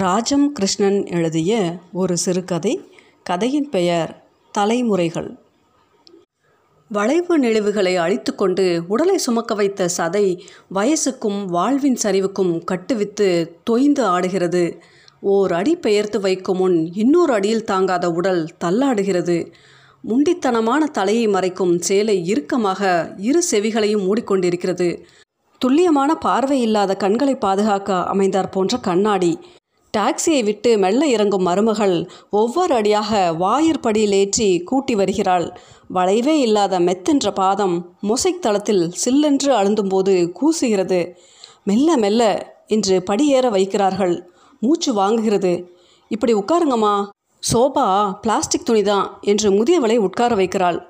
ராஜம் கிருஷ்ணன் எழுதிய ஒரு சிறுகதை கதையின் பெயர் தலைமுறைகள். வளைவு நெளிவுகளை அழித்துக்கொண்டு உடலை சுமக்க வைத்த சதை வயசுக்கும் வாழ்வின் சரிவுக்கும் கட்டுவித்து தொய்ந்து ஆடுகிறது. ஓர் அடி பெயர்த்து வைக்கும் முன் இன்னொரு அடியில் தாங்காத உடல் தள்ளாடுகிறது. முண்டித்தனமான தலையை மறைக்கும் சேலை இறுக்கமாக இரு செவிகளையும் மூடிக்கொண்டிருக்கிறது. துல்லியமான பார்வை இல்லாத கண்களை பாதுகாக்க அமைந்தார் போன்ற கண்ணாடி. டாக்ஸியை விட்டு மெல்ல இறங்கும் மருமகள் ஒவ்வொரு அடியாக வாயிற்படியில் ஏற்றி கூட்டி வருகிறாள். வளைவே இல்லாத மெத்தென்ற பாதம் மொசைக் தளத்தில் சில்லென்று அழுந்தும்போது கூசுகிறது. மெல்ல மெல்ல என்று படியேற வைக்கிறார்கள். மூச்சு வாங்குகிறது. இப்படி உட்காருங்கம்மா. சோபா பிளாஸ்டிக் துணிதான் என்று முதியவளை உட்கார வைக்கிறாள்.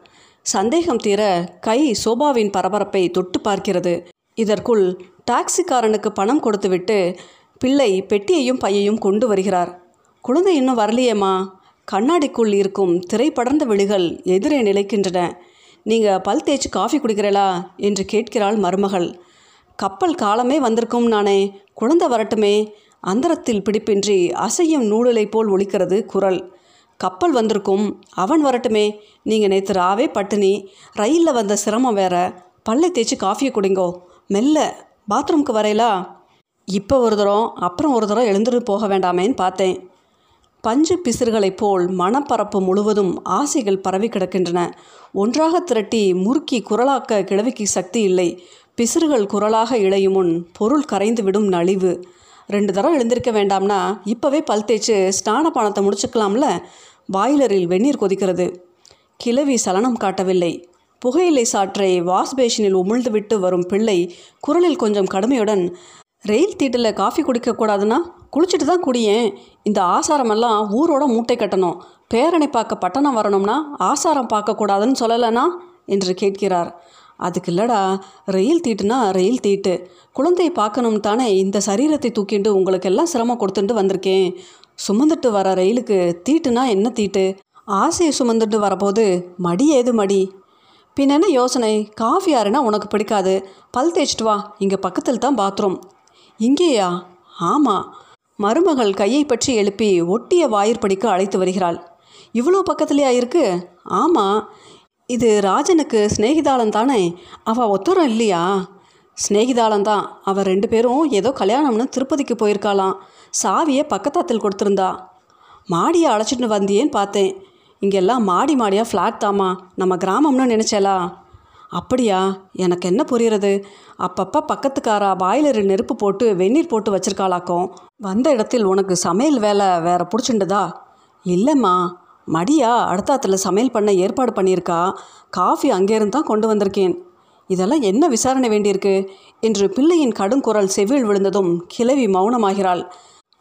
சந்தேகம் தீர கை சோபாவின் பரபரப்பை தொட்டு பார்க்கிறது. இதற்குள் டாக்ஸிக்காரனுக்கு பணம் கொடுத்துவிட்டு பிள்ளை பெட்டியையும் பையையும் கொண்டு வருகிறார். குழந்தை இன்னும் வரலையேம்மா? கண்ணாடிக்குள் இருக்கும் திரைப்படர்ந்த விழிகள் எதிரே நிலைக்கின்றன. நீங்கள் பல் தேய்ச்சி காஃபி குடிக்கிறீளா? என்று கேட்கிறாள் மருமகள். கப்பல் காலமே வந்திருக்கும் நானே குழந்தை வரட்டுமே. அந்தரத்தில் பிடிப்பின்றி அசையும் நூலிலை போல் ஒழிக்கிறது குரல். கப்பல் வந்திருக்கும் அவன் வரட்டுமே. நீங்கள் நேற்று ராவே பட்டினி ரயிலில் வந்த சிரமம் வேற. பல்லை தேய்ச்சி காஃபியை குடிங்கோ. மெல்ல பாத்ரூம்க்கு வரையலா? இப்போ ஒரு தரம் அப்புறம் ஒரு தரம் எழுந்துட்டு போக வேண்டாமேன்னு பார்த்தேன். பஞ்சு பிசிர்களைப் போல் மனப்பரப்பு முழுவதும் ஆசைகள் பரவி கிடக்கின்றன. ஒன்றாக திரட்டி முறுக்கி குரலாக்க கிழவிக்கு சக்தி இல்லை. பிசிறுகள் குரலாக இழையும் முன் பொருள் கரைந்து விடும் நலிவு. ரெண்டு தரம் எழுந்திருக்க வேண்டாம்னா இப்போவே பல் தேய்ச்சி ஸ்நான பானத்தை முடிச்சுக்கலாம்ல? பாய்லரில் வெந்நீர் கொதிக்கிறது. கிழவி சலனம் காட்டவில்லை. புகையிலை சாற்றை வாஷ் பேஷனில் உமிழ்ந்துவிட்டு வரும் பிள்ளை குரலில் கொஞ்சம் கடுமையுடன் ரயில் தீட்டில் காஃபி குடிக்கக்கூடாதுன்னா குளிச்சுட்டு தான் குடியேன். இந்த ஆசாரமெல்லாம் ஊரோட மூட்டை கட்டணும். பேரணி பார்க்க பட்டணம் வரணும்னா ஆசாரம் பார்க்கக்கூடாதுன்னு சொல்லலைனா? என்று கேட்கிறார். அதுக்கு இல்லடா ரயில் தீட்டுனா ரயில் தீட்டு. குழந்தையை பார்க்கணும் தானே இந்த சரீரத்தை தூக்கிண்டு உங்களுக்கெல்லாம் சிரமம் கொடுத்துட்டு வந்திருக்கேன். சுமந்துட்டு வர ரயிலுக்கு தீட்டுனா என்ன தீட்டு? ஆசையை சுமந்துட்டு வரபோது மடி ஏது மடி? பின்னென்ன யோசனை? காஃபி ஆறுனா உனக்கு பிடிக்காது. பல் தேய்ச்சிட்டு வா. இங்கே பக்கத்தில் தான் பாத்ரூம் இங்கேயா? ஆமாம் மருமகள் கையை பற்றி எழுப்பி ஒட்டிய வாயிற்படிக்கு அழைத்து வருகிறாள். இவ்வளோ பக்கத்துலையா இருக்கு? ஆமாம் இது ராஜனுக்கு சிநேகிதாளன் தானே? அவள் ஒத்துரம் இல்லையா? சிநேகிதாளன் தான். அவள் ரெண்டு பேரும் ஏதோ கல்யாணம்னு திருப்பதிக்கு போயிருக்காளாம். சாவியை பக்கத்தாத்தில் கொடுத்துருந்தா. மாடியை அழைச்சிட்டு வந்தியேன்னு பார்த்தேன்? இங்கெல்லாம் மாடி மாடியாக ஃப்ளாட் தாம்மா. நம்ம கிராமம்னு நினச்சலா? அப்படியா? எனக்கு என்ன புரியுறது அப்பப்போ பக்கத்துக்காரா பாய்லரில் நெருப்பு போட்டு வெந்நீர் போட்டு வச்சிருக்காளாக்கும். வந்த இடத்தில் உனக்கு சமையல் வேலை வேற பிடிச்சிண்டுதா? இல்லைம்மா. மடியா அடுத்தாத்தில் சமையல் பண்ண ஏற்பாடு பண்ணியிருக்கா. காஃபி அங்கேருந்து தான் கொண்டு வந்திருக்கேன். இதெல்லாம் என்ன விசாரணை வேண்டியிருக்கு? என்று பிள்ளையின் கடுங்குரல் செவியில் விழுந்ததும் கிழவி மௌனமாகிறாள்.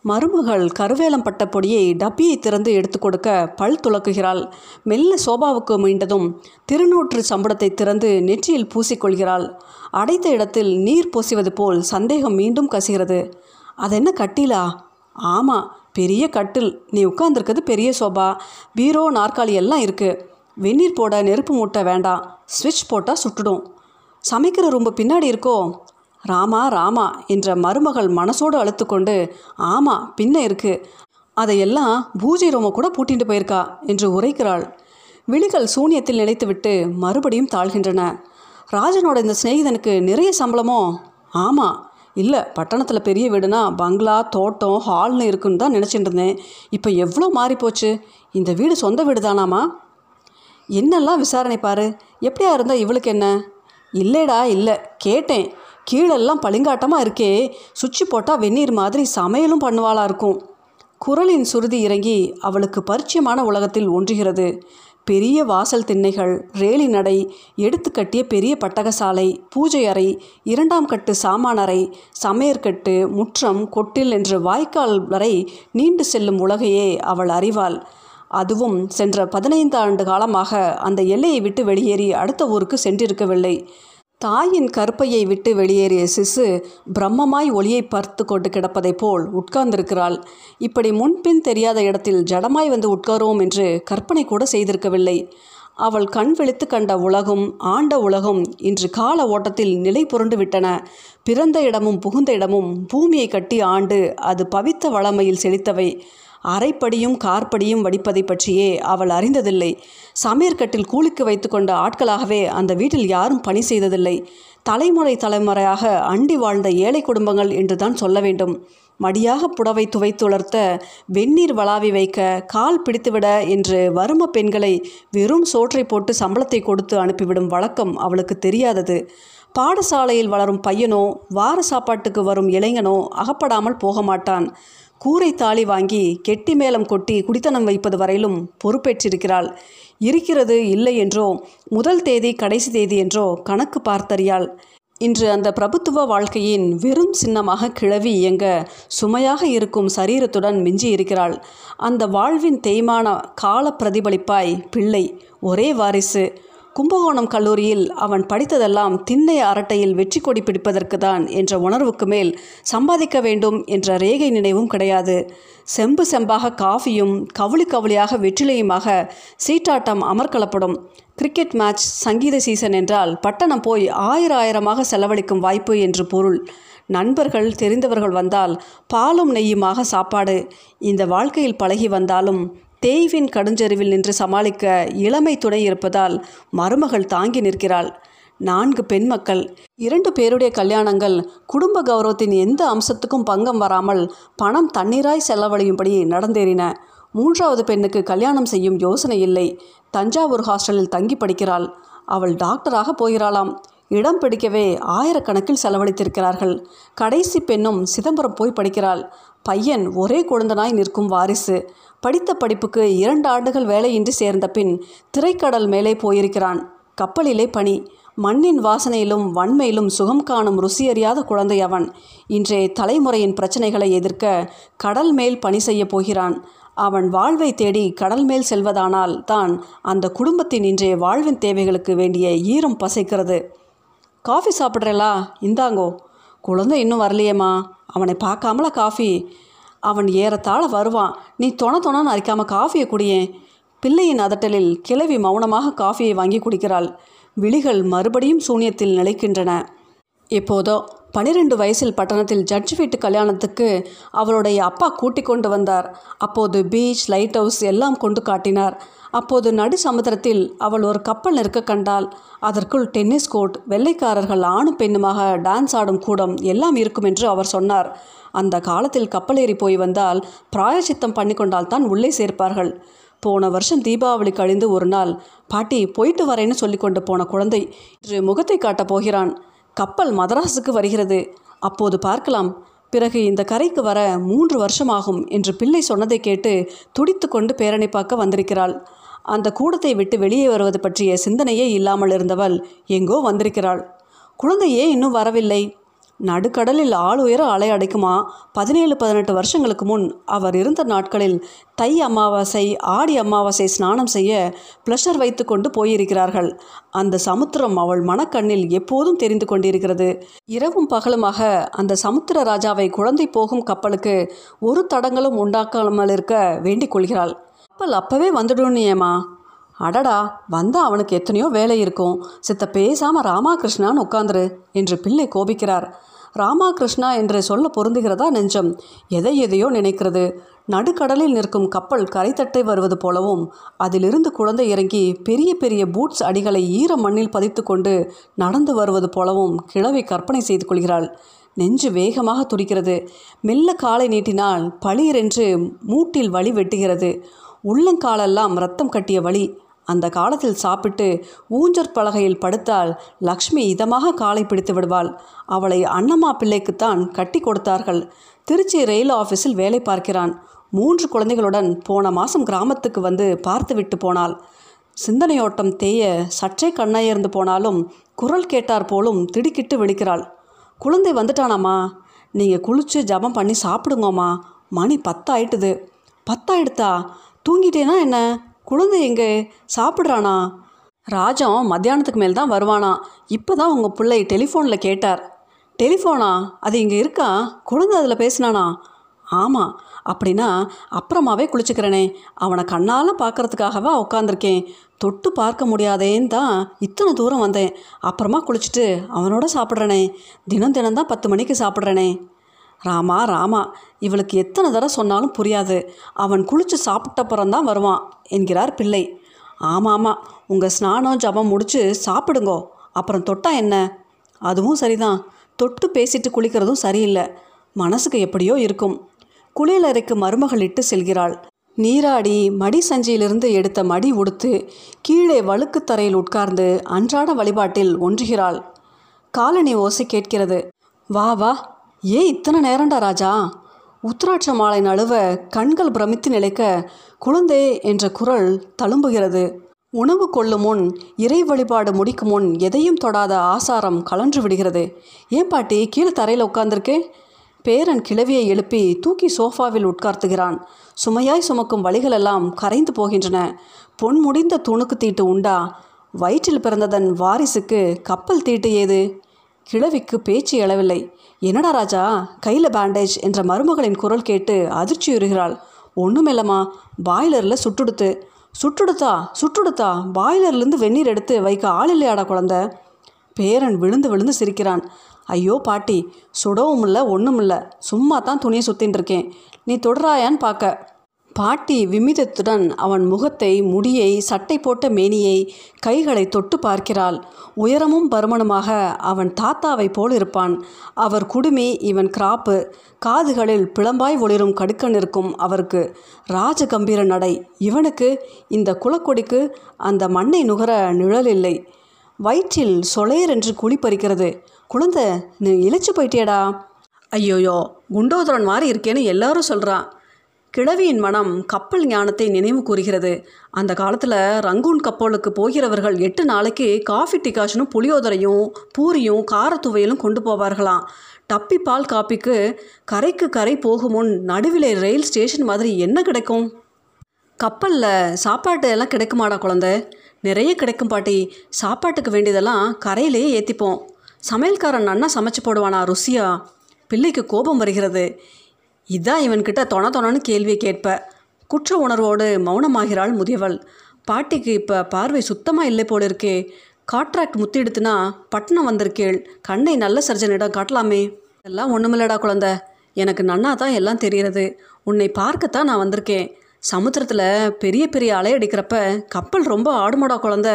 மருமகள் கருவேலம் பட்ட பொடியை டப்பியை திறந்து எடுத்து கொடுக்க பல் துலக்குகிறாள். மெல்ல சோபாவுக்கு மீண்டதும் திருநூற்று சம்பளத்தை திறந்து நெற்றியில் பூசிக்கொள்கிறாள் அடைத்த இடத்தில் நீர் பூசிவது போல் சந்தேகம் மீண்டும் கசிகிறது. அதென்ன கட்டிலா? ஆமாம் பெரிய கட்டில். நீ உட்காந்துருக்கிறது பெரிய சோபா. பீரோ நாற்காலி எல்லாம் இருக்குது வெந்நீர் போட நெருப்பு மூட்டை வேண்டாம். ஸ்விட்ச் போட்டால் சுட்டுடும். சமைக்கிற ரொம்ப பின்னாடி இருக்கோ? ராமா ராமா என்ற மருமகள் மனசோடு அழுத்துக்கொண்டு ஆமாம் பின்ன இருக்கு. அதையெல்லாம் பூஜை ரோம கூட பூட்டிட்டு போயிருக்கா என்று உரைக்கிறாள். விழிகள் சூனியத்தில் நிலைத்துவிட்டு மறுபடியும் தாழ்கின்றன. ராஜனோட இந்த சிநேகிதனுக்கு நிறைய சம்பளமோ? ஆமாம் இல்லை பட்டணத்தில் பெரிய வீடுனா பங்களா தோட்டம் ஹால்னு இருக்குன்னு தான் நினச்சிட்டு இருந்தேன். இப்போ எவ்வளோ மாறிப்போச்சு இந்த வீடு சொந்த வீடு தானாமா என்னெல்லாம் விசாரணை பாரு. எப்படியா இருந்தால் இவளுக்கு என்ன? இல்லைடா இல்லை. கேட்டேன். கீழெல்லாம் பளிங்காட்டமாக இருக்கே. சுவிட்ச் போட்டால் வெந்நீர் மாதிரி சமையலும் பண்ணுவாளா இருக்கும். குரலின் சுருதி இறங்கி அவளுக்கு பரிச்சயமான உலகத்தில் ஒன்றுகிறது. பெரிய வாசல் திண்ணைகள் ரேலி நடை எடுத்து கட்டிய பெரிய பட்டகசாலை பூஜை அறை இரண்டாம் கட்டு சாமான் அறை சமையற்கட்டு முற்றம் கொட்டில் என்று வாய்க்கால் வரை நீண்டு செல்லும் உலகையே அவள் அறிவாள். அதுவும் சென்ற பதினைந்து ஆண்டு காலமாக அந்த எல்லையை விட்டு வெளியேறி அடுத்த ஊருக்கு சென்றிருக்கவில்லை. தாயின் கற்பையை விட்டு வெளியேறிய சிசு பிரம்மமாய் ஒளியை பார்த்து கொண்டு கிடப்பதைப் போல் உட்கார்ந்திருக்கிறாள். இப்படி முன்பின் தெரியாத இடத்தில் ஜடமாய் வந்து உட்காருவோம் என்று கற்பனை கூட செய்திருக்கவில்லை. அவள் கண் விழித்து கண்ட உலகும் ஆண்ட உலகும் இன்று கால ஓட்டத்தில் நிலை புரண்டு விட்டன. பிறந்த இடமும் புகுந்த இடமும் பூமியை கட்டி ஆண்டு அது பவித்த வளமையில் செழித்தவை. அரைப்படியும் கார்படியும் வடிப்பதை பற்றியே அவள் அறிந்ததில்லை. சமையற்கட்டில் கூலிக்கு வைத்துக்கொண்ட ஆட்களாகவே அந்த வீட்டில் யாரும் பணி செய்ததில்லை. தலைமுறை தலைமுறையாக அண்டி வாழ்ந்த ஏழை குடும்பங்கள் என்றுதான் சொல்ல வேண்டும். மடியாக புடவை துவைத்துளர்த்த வெந்நீர் வளாவி வைக்க கால் பிடித்துவிட என்று வறும பெண்களை வெறும் சோற்றை போட்டு சம்பளத்தை கொடுத்து அனுப்பிவிடும் வழக்கம் அவளுக்கு தெரியாதது. பாடசாலையில் வளரும் பையனோ வார சாப்பாட்டுக்கு வரும் இளைஞனோ அகப்படாமல் போக மாட்டான் கூரை தாளி வாங்கி கெட்டி மேளம் கொட்டி குடித்தனம் வைப்பது வரையிலும் பொறுப்பேற்றிருக்கிறாள். இருக்கிறது இல்லை என்றோ முதல் தேதி கடைசி தேதி என்றோ கணக்கு பார்த்தறியாள். இன்று அந்த பிரபுத்துவ வாழ்க்கையின் வெறும் சின்னமாக கிளவி இயங்க சுமையாக இருக்கும் சரீரத்துடன் மிஞ்சி இருக்கிறாள் அந்த வாழ்வின் தேய்மான கால பிரதிபலிப்பாய் பிள்ளை ஒரே வாரிசு. கும்பகோணம் கல்லூரியில் அவன் படித்ததெல்லாம் திண்ணை அரட்டையில் வெற்றி கொடி பிடிப்பதற்கு தான் என்ற உணர்வுக்கு மேல் சம்பாதிக்க வேண்டும் என்ற ரேகை நினைவும் கிடையாது. செம்பு செம்பாக காஃபியும் கவுளி கவுளியாக வெற்றிலையுமாக சீட்டாட்டம் அமர்க்களப்படும் கிரிக்கெட் மேட்ச் சங்கீத சீசன் என்றால் பட்டணம் போய் ஆயிர ஆயிரமாக செலவழிக்கும் வாய்ப்பு என்று பொருள். நண்பர்கள் தெரிந்தவர்கள் வந்தால் பாலும் நெய்யுமாக சாப்பாடு. இந்த வாழ்க்கையில் பழகி வந்தாலும் தேய்வின் கடுஞ்சரிவில் நின்று சமாளிக்க இளமை துணை இருப்பதால் மருமகள் தாங்கி நிற்கிறாள். நான்கு பெண் மக்கள் இரண்டு பேருடைய கல்யாணங்கள் குடும்ப கௌரவத்தின் எந்த அம்சத்துக்கும் பங்கம் வராமல் பணம் தண்ணீராய் செலவழியும்படி நடந்தேறின. மூன்றாவது பெண்ணுக்கு கல்யாணம் செய்யும் யோசனை இல்லை. தஞ்சாவூர் ஹாஸ்டலில் தங்கி படிக்கிறாள். அவள் டாக்டராக போகிறாளாம். இடம் பிடிக்கவே ஆயிரக்கணக்கில் செலவழித்திருக்கிறார்கள். கடைசி பெண்ணும் சிதம்பரம் போய் படிக்கிறாள். பையன் ஒரே குழந்தனாய் நிற்கும் வாரிசு. படித்த படிப்புக்கு இரண்டு ஆண்டுகள் வேலையின்றி சேர்ந்த பின் திரைக்கடல் மேலே போயிருக்கிறான். கப்பலிலே பணி. மண்ணின் வாசனையிலும் வன்மையிலும் சுகம் காணும் ருசியறியாத குழந்தை அவன். இன்றைய தலைமுறையின் பிரச்சனைகளை எதிர்க்க கடல் மேல் பணி செய்ய போகிறான். அவன் வாழ்வை தேடி கடல் மேல் செல்வதானால் தான் அந்த குடும்பத்தின் இன்றைய வாழ்வின் தேவைகளுக்கு வேண்டிய ஈரம் பசைக்கிறது. காஃபி சாப்பிட்றலா? இந்தாங்கோ. குழந்தை இன்னும் வரலையேம்மா. அவனை பார்க்காமல காஃபி? அவன் ஏறத்தாழ வருவான். நீ தொண தொணன்னு அரிக்காம காஃபியை குடியேன் பிள்ளையின் அதட்டலில் கிழவி மௌனமாக காஃபியை வாங்கி குடிக்கிறாள். விழிகள் மறுபடியும் சூனியத்தில் நிலைக்கின்றன. எப்போதோ பனிரெண்டு வயசில் பட்டணத்தில் ஜட்ஜ் வீட்டு கல்யாணத்துக்கு அவளுடைய அப்பா கூட்டிக் கொண்டு வந்தார். அப்போது பீச் லைட் ஹவுஸ் எல்லாம் கொண்டு காட்டினார். அப்போது நடு சமுத்திரத்தில் அவள் ஒரு கப்பல் நிற்க கண்டால் அதற்குள் டென்னிஸ் கோர்ட் வெள்ளைக்காரர்கள் ஆணும் பெண்ணுமாக டான்ஸ் ஆடும் கூடம் எல்லாம் இருக்கும் என்று அவர் சொன்னார். அந்த காலத்தில் கப்பலேறி போய் வந்தால் பிராயச்சித்தம் பண்ணி கொண்டால் தான் உள்ளே சேர்ப்பார்கள். போன வருஷம் தீபாவளி கழிந்து ஒரு நாள் பாட்டி போயிட்டு வரேன்னு சொல்லி கொண்டு போன குழந்தை இன்று முகத்தை காட்டப் போகிறான். கப்பல் மதராஸுக்கு வருகிறது. அப்போது பார்க்கலாம் பிறகு இந்த கரைக்கு வர மூன்று வருஷமாகும் என்று பிள்ளை சொன்னதை கேட்டு துடித்து கொண்டு பேரணி பார்க்க வந்திருக்கிறாள். அந்த கூடத்தை விட்டு வெளியே வருவது பற்றிய சிந்தனையே இல்லாமல் இருந்தவள் எங்கோ வந்திருக்கிறாள். குழந்தையே இன்னும் வரவில்லை. நடுக்கடலில் ஆள் உயர அலை அடைக்குமா? பதினேழு பதினெட்டு வருஷங்களுக்கு முன் அவர் இருந்த நாட்களில் தை அமாவாசை ஆடி அமாவாசை ஸ்நானம் செய்ய ப்ளஷர் வைத்து கொண்டு போயிருக்கிறார்கள். அந்த சமுத்திரம் அவள் மனக்கண்ணில் எப்போதும் தெரிந்து கொண்டிருக்கிறது. இரவும் பகலுமாக அந்த சமுத்திர ராஜாவை குழந்தை போகும் கப்பலுக்கு ஒரு தடங்களும் உண்டாக்காமல் இருக்க வேண்டிக் கொள்கிறாள். கப்பல் அப்பவே வந்துடும்னியேம்மா. அடடா வந்தால் அவனுக்கு எத்தனையோ வேலை இருக்கும். சித்த பேசாமல் ராமாகிருஷ்ணான்னு உட்காந்துரு என்று பிள்ளை கோபிக்கிறார். ராமாகிருஷ்ணா என்று சொல்ல பொருந்துகிறதா நெஞ்சம்? எதை எதையோ நினைக்கிறது. நடுக்கடலில் நிற்கும் கப்பல் கரைத்தட்டை வருவது போலவும் அதிலிருந்து குழந்தை இறங்கி பெரிய பெரிய பூட்ஸ் அடிகளை ஈர மண்ணில் பதித்து கொண்டு நடந்து வருவது போலவும் கிழவி கற்பனை செய்து கொள்கிறாள். நெஞ்சு வேகமாக துடிக்கிறது. மெல்ல காலை நீட்டினால் பளிரென்று மூட்டில் வழி வெட்டுகிறது. உள்ளங்காலெல்லாம் ரத்தம் கட்டிய வழி அந்த காலத்தில் சாப்பிட்டு ஊஞ்சற் பலகையில் படுத்தால் லக்ஷ்மி இதமாக காலை பிடித்து விடுவாள். அவளை அண்ணம்மா பிள்ளைக்குத்தான் கட்டி கொடுத்தார்கள். திருச்சி ரயில் ஆஃபீஸில் வேலை பார்க்கிறான். மூன்று குழந்தைகளுடன் போன மாதம் கிராமத்துக்கு வந்து பார்த்து விட்டு போனாள். சிந்தனையோட்டம் தேய சற்றே கண்ணாயிருந்து போனாலும் குரல் கேட்டார் போலும் திடுக்கிட்டு விழிக்கிறாள். குழந்தை வந்துட்டானாம்மா நீங்கள் குளிச்சு ஜபம் பண்ணி சாப்பிடுங்கம்மா மணி பத்தாயிட்டுது. பத்தாயிடுத்தா? தூங்கிட்டேனா என்ன? குழந்தை எங்கே? சாப்பிட்றானா? ராஜம் மத்தியானத்துக்கு மேல் தான் வருவானா. இப்போ தான் உங்கள் பிள்ளை டெலிஃபோனில் கேட்டார். டெலிஃபோனா? அது இங்கே இருக்கா? குழந்தை அதில் பேசினானா? ஆமாம் அப்படின்னா அப்புறமாவே குளிச்சுக்கிறேனே. அவனை கண்ணால் பார்க்கறதுக்காகவா உட்காந்துருக்கேன் தொட்டு பார்க்க முடியாதேன்னு தான் இத்தனை தூரம் வந்தேன். அப்புறமா குளிச்சுட்டு அவனோட சாப்பிட்றனே. தினம் தினம் தான் பத்து மணிக்கு சாப்பிட்றனே. ராமா ராமா இவளுக்கு எத்தனை தடவை சொன்னாலும் புரியாது. அவன் குளித்து சாப்பிட்டப்புறம் தான் வருவான் என்கிறார் பிள்ளை. ஆமாம் ஆமாம் உங்கள் ஸ்நானம் ஜபம் முடிச்சு சாப்பிடுங்கோ அப்புறம் தொட்டா என்ன? அதுவும் சரிதான். தொட்டு பேசிட்டு குளிக்கிறதும் சரியில்லை. மனசுக்கு எப்படியோ இருக்கும். குளியலறைக்கு மருமகள் இட்டு செல்கிறாள். நீராடி மடி சஞ்சியிலிருந்து எடுத்த மடி உடுத்து கீழே வழுக்கு தரையில் உட்கார்ந்து அன்றாட வழிபாட்டில் ஒன்றுகிறாள். காலனி ஓசை கேட்கிறது. வா வா ஏன் இத்தனை நேரம்டா ராஜா? உத்திராட்ச மாலை நழுவ கண்கள் பிரமித்து நிலைக்க குழந்தை என்ற குரல் தழும்புகிறது. உணவு கொள்ளும் முன் இறை வழிபாடு முடிக்கும் முன் எதையும் தொடாத ஆசாரம் கலன்று விடுகிறது. ஏன் பாட்டி கீழே தரையில் உட்கார்ந்திருக்கு? பேரன் கிழவியை எழுப்பி தூக்கி சோஃபாவில் உட்கார்த்துகிறான். சுமையாய் சுமக்கும் வழிகளெல்லாம் கரைந்து போகின்றன. பொன் முடிந்த துணுக்கு தீட்டு உண்டா? வயிற்றில் பிறந்ததன் வாரிசுக்கு கப்பல் தீட்டு ஏது? கிழவிக்கு பேச்சு எழவில்லை. என்னடா ராஜா கையில் பேண்டேஜ் என்ற மருமகளின் குரல் கேட்டு அதிர்ச்சியுறுகிறாள் ஒன்றுமில்லம்மா பாய்லரில் சுட்டுடுத்து. சுட்டுடுத்தா சுட்டுடுத்தா பாய்லர்லேருந்து வெந்நீர் எடுத்து வைக்க ஆள் இல்லையாடா குழந்த. பேரன் விழுந்து விழுந்து சிரிக்கிறான். ஐயோ பாட்டி சுடவும் இல்லை ஒன்றும் இல்லை சும்மா தான் துணியை சுற்றின்னு இருக்கேன் நீ தொடராயான்னு பார்க்க பாட்டி விமிதத்துடன் அவன் முகத்தை முடியை சட்டை போட்ட மேனியை கைகளை தொட்டு பார்க்கிறாள். உயரமும் பருமனுமாக அவன் தாத்தாவை போல் இருப்பான். அவர் குடுமி இவன் கிராப்பு. காதுகளில் பிளம்பாய் ஒளிரும் கடுக்கன் இருக்கும் அவருக்கு. ராஜகம்பீர நடை. இவனுக்கு இந்த குலக்கொடிக்கு அந்த மண்ணை நுகர நிழல் இல்லை வயிற்றில் சொலையர் என்று குழி பறிக்கிறது குழந்தை நீ இழைச்சு போயிட்டியடா. ஐயோயோ குண்டோதரன் மாதிரி இருக்கேன்னு எல்லாரும் சொல்கிறான் கிழவியின் மனம் கப்பல் ஞானத்தை நினைவு கூறுகிறது. அந்த காலத்தில் ரங்கூன் கப்பலுக்கு போகிறவர்கள் எட்டு நாளைக்கு காஃபி டிகாஷனும் புளியோதரையும் பூரியும் காரத்துவையலும் கொண்டு போவார்களாம். டப்பி பால் காப்பிக்கு கரைக்கு கரை போகும் முன் நடுவில் ரயில் ஸ்டேஷன் மாதிரி என்ன கிடைக்கும்? கப்பலில் சாப்பாட்டு எல்லாம் கிடைக்குமாடா குழந்தை? நிறைய கிடைக்கும் பாட்டி. சாப்பாட்டுக்கு வேண்டியதெல்லாம் கரையிலேயே ஏற்றிப்போம் சமையல்காரன் நன்னா சமைச்சு போடுவானா ருசியா? பிள்ளைக்கு கோபம் வருகிறது. இதான் இவன்கிட்ட தொண தொணன்னு கேள்வியை கேட்ப. குற்ற உணர்வோடு மௌனமாகிறாள் முதியவள். பாட்டிக்கு இப்போ பார்வை சுத்தமாக இல்லை போல இருக்கே. காட்ராக்ட் முத்திடுத்துனா பட்டணம் வந்திருக்கேள். கண்ணை நல்ல சர்ஜனிடம் காட்டலாமே. எல்லாம் ஒன்றுமில்லடா குழந்தை. எனக்கு நன்னா தான் எல்லாம் தெரிகிறது. உன்னை பார்க்கத்தான் நான் வந்திருக்கேன். சமுத்திரத்தில் பெரிய பெரிய அலை அடிக்கிறப்ப கப்பல் ரொம்ப ஆடுமாடா குழந்த.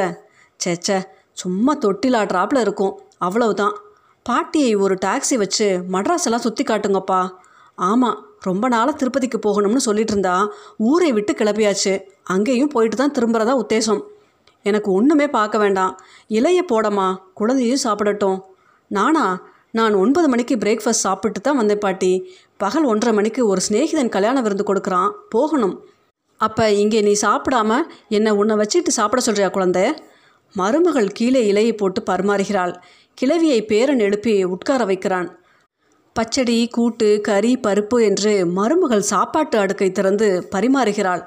சேச்சே சும்மா தொட்டிலா ட்ராப்பில் இருக்கும். அவ்வளவுதான். பாட்டியை ஒரு டாக்ஸி வச்சு மட்ராஸ் எல்லாம் சுற்றி காட்டுங்கப்பா. ஆமாம் ரொம்ப நாளாக திருப்பதிக்கு போகணும்னு சொல்லிட்டு இருந்தா ஊரை விட்டு கிளப்பியாச்சு அங்கேயும் போயிட்டு தான் திரும்புகிறதா உத்தேசம். எனக்கு ஒன்றுமே பார்க்க வேண்டாம். இலைய போடமா குழந்தையும் சாப்பிடட்டும். நானா நான் ஒன்பது மணிக்கு பிரேக்ஃபாஸ்ட் சாப்பிட்டு தான் வந்தேன் பாட்டி. பகல் ஒன்றரை மணிக்கு ஒரு சிநேகிதன் கல்யாண விருந்து கொடுக்குறான் போகணும். அப்போ இங்கே நீ சாப்பிடாம என்னை உன்னை வச்சுட்டு சாப்பிட சொல்கிறியா குழந்தை? மருமகள் கீழே இலையை போட்டு பரிமாறுகிறாள். கிழவியை பேரன் எழுப்பி உட்கார வைக்கிறான். பச்சடி கூட்டு கறி பருப்பு என்று மருமகள் சாப்பாட்டு அடுக்கை திறந்து பரிமாறுகிறாள்.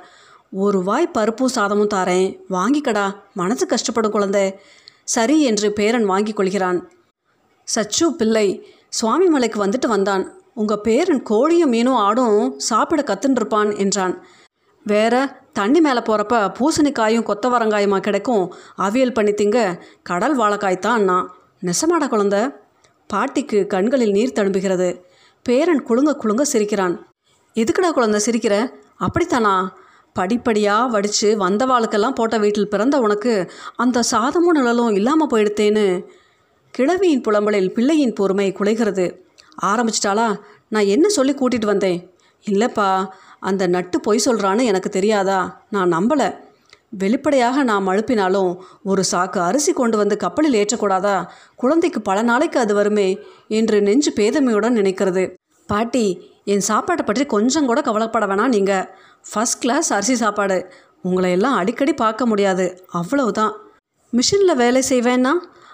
ஒரு வாய் பருப்பும் சாதமும் தாரேன். வாங்கிக்கடா. மனசு கஷ்டப்படும் குழந்தை. சரி என்று பேரன் வாங்கிக் கொள்கிறான். சச்சு பிள்ளை. சுவாமி மலைக்கு வந்துட்டு வந்தான். உங்கள் பேரன் கோழியும் மீனும் ஆடும் சாப்பிட கத்துன்ருப்பான் என்றான். வேற தண்ணி மேலே போகிறப்ப பூசணிக்காயும் கொத்தவரங்காயுமா கிடைக்கும்? அவியல் பண்ணி திங்க. கடல் வாழைக்காய் தான் நான். நெசமாடா குழந்தை. பாட்டிக்கு கண்களில் நீர் தழும்புகிறது. பேரன் குலுங்க குலுங்க சிரிக்கிறான். எதுக்குடா குழந்தை சிரிக்கிற? அப்படித்தானா? படிப்படியாக வடித்து வந்தவாளுக்கெல்லாம் போட்ட வீட்டில் பிறந்த உனக்கு அந்த சாதமும் நிழலும் இல்லாமல் போயிடுத்தேன்னு. கிழவியின் புலம்பலில் பிள்ளையின் பொறுமை குலைகிறது. ஆரம்பிச்சிட்டாளா? நான் என்ன சொல்லி கூட்டிகிட்டு வந்தேன்? இல்லைப்பா அந்த நட்டு பொய் சொல்கிறான்னு எனக்கு தெரியாதா? நான் நம்பலை. வெளிப்படையாக நாம் அழுப்பினாலும் ஒரு சாக்கு அரிசி கொண்டு வந்து கப்பலில் ஏற்றக்கூடாதா? குழந்தைக்கு பல நாளைக்கு அது வருமே என்று நெஞ்சு பேதமையுடன் நினைக்கிறது. பாட்டி என் சாப்பாட்டை பற்றி கொஞ்சம் கூட கவலைப்பட வேணாம் நீங்கள் ஃபஸ்ட் கிளாஸ் அரிசி சாப்பாடு. உங்களை எல்லாம் அடிக்கடி பார்க்க முடியாது. அவ்வளவுதான். மிஷினில் வேலை செய்வேன்னா?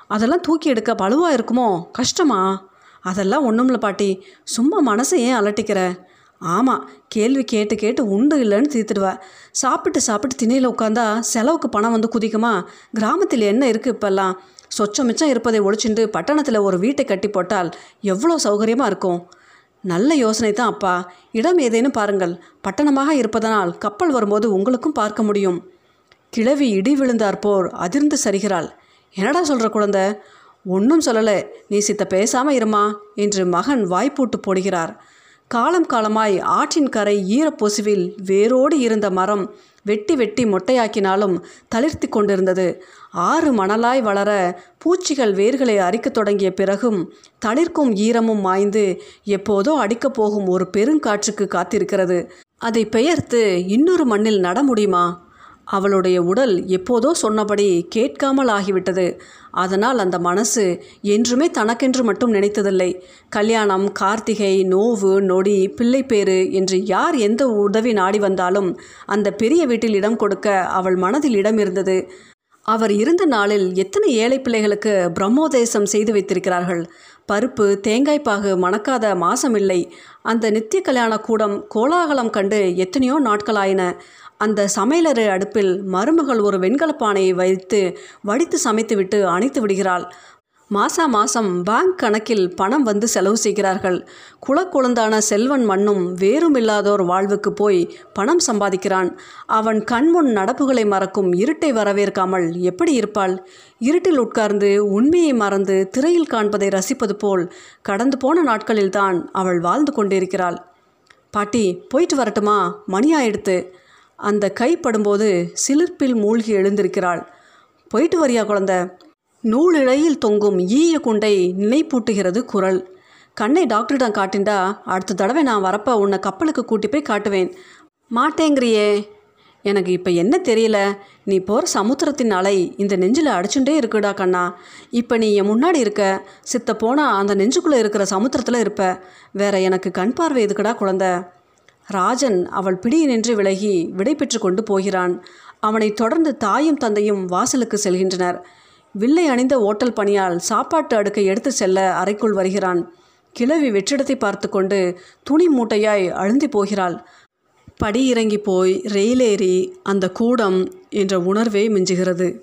அதெல்லாம் தூக்கி எடுக்க பழுவாக இருக்குமோ? கஷ்டமா? அதெல்லாம் ஒன்றும்ல பாட்டி. சும்மா மனசை ஏன் அலட்டிக்கிற? ஆமாம் கேள்வி கேட்டு கேட்டு உண்டு இல்லைன்னு தீர்த்துடுவா. சாப்பிட்டு சாப்பிட்டு திணையில் உட்காந்தா செலவுக்கு பணம் வந்து குதிக்குமா? கிராமத்தில் என்ன இருக்குது இப்போல்லாம்? சொச்சம் மிச்சம் இருப்பதை ஒழிச்சுண்டு பட்டணத்தில் ஒரு வீட்டை கட்டி போட்டால் எவ்வளோ சௌகரியமாக இருக்கும்? நல்ல யோசனை தான் அப்பா. இடம் ஏதேனும் பாருங்கள். பட்டணமாக இருப்பதனால் கப்பல் வரும்போது உங்களுக்கும் பார்க்க முடியும். கிழவி இடி விழுந்தார் போர் அதிர்ந்து சரிகிறாள். என்னடா சொல்கிற குழந்தை? ஒன்றும் சொல்லலை. நீ சித்த பேசாமல் இருமா? என்று மகன் வாய்ப்பூட்டு போடுகிறார். காலம் காலமாய் ஆற்றின் கரை ஈரப்பொசுவில் வேரோடு இருந்த மரம் வெட்டி வெட்டி மொட்டையாக்கினாலும் தளிர்த்தி கொண்டிருந்தது. ஆறு மணலாய் வளர பூச்சிகள் வேர்களை அரிக்கத் தொடங்கிய பிறகும் தளிர்க்கும் ஈரமும் மாய்ந்து எப்போதோ அடிக்கப் போகும் ஒரு பெருங்காற்றுக்கு காத்திருக்கிறது. அதை பெயர்த்து இன்னொரு மண்ணில் நட முடியுமா? அவளுடைய உடல் எப்போதோ சொன்னபடி கேட்காமல் ஆகிவிட்டது. அதனால் அந்த மனசு என்றுமே தனக்கென்று மட்டும் நினைத்ததில்லை. கல்யாணம் கார்த்திகை நோவு நொடி பிள்ளைப்பேறு என்று யார் எந்த உதவி நாடி வந்தாலும் அந்த பெரிய வீட்டில் இடம் கொடுக்க அவள் மனதில் இடம் இருந்தது. அவர் இருந்த நாளில் எத்தனை ஏழை பிள்ளைகளுக்கு பிரம்மோதேசம் செய்து வைத்திருக்கிறார்கள்? பருப்பு தேங்காய்ப்பாகு மணக்காத மாசமில்லை அந்த நித்திய கல்யாண கூடம் கோலாகலம் கண்டு எத்தனையோ நாட்களாயின. அந்த சமையலறை அடுப்பில் மருமகள் ஒரு வெண்கலப்பானையை வைத்து வடித்து சமைத்துவிட்டு அணைத்து விடுகிறாள். மாசா மாசம் பேங்க் கணக்கில் பணம் வந்து செலவு செய்கிறார்கள். குளக்குழந்தான செல்வன் மண்ணும் வேறும் இல்லாதோர் வாழ்வுக்கு போய் பணம் சம்பாதிக்கிறான். அவன் கண்முன் நடப்புகளை மறக்கும் இருட்டை வரவேற்காமல் எப்படி இருப்பாள்? இருட்டில் உட்கார்ந்து உண்மையை மறந்து திரையில் காண்பதை ரசிப்பது போல் கடந்து போன நாட்களில்தான் அவள் வாழ்ந்து கொண்டிருக்கிறாள். பாட்டி போயிட்டு வரட்டுமா? மணி ஆயிடுத்து அந்த கை படும்போது சிலிர்ப்பில் மூழ்கி எழுந்திருக்கிறாள். போயிட்டு வரியா குழந்தை? நூலிழையில் தொங்கும் ஈய குண்டை நினைப்பூட்டுகிறது குரல். கண்ணை டாக்டரிடம் காட்டிண்டா அடுத்த தடவை நான் வரப்ப உன்னை கப்பலுக்கு கூட்டி போய் காட்டுவேன். மாட்டேங்கிறியே. எனக்கு இப்போ என்ன தெரியல. நீ போகிற சமுத்திரத்தின் அலை இந்த நெஞ்சில் அடிச்சுட்டே இருக்குடா கண்ணா. இப்போ நீ என் முன்னாடி இருக்க. சித்த போனால் அந்த நெஞ்சுக்குள்ளே இருக்கிற சமுத்திரத்தில் இருப்ப. வேற எனக்கு கண் பார்வை எதுக்குடா குழந்தை? ராஜன் அவள் பிடியினின்று விலகி விடை பெற்று கொண்டு போகிறான். அவனை தொடர்ந்து தாயும் தந்தையும் வாசலுக்கு செல்கின்றனர். வில்லை அணிந்த ஓட்டல் பணியால் சாப்பாட்டு அடுக்கை எடுத்து செல்ல அறைக்குள் வருகிறான். கிழவி வெற்றிடத்தை பார்த்து கொண்டு துணி மூட்டையாய் அழுந்தி போகிறாள். படி இறங்கி போய் ரெயிலேறி அந்த கூடம் என்ற உணர்வே மிஞ்சுகிறது.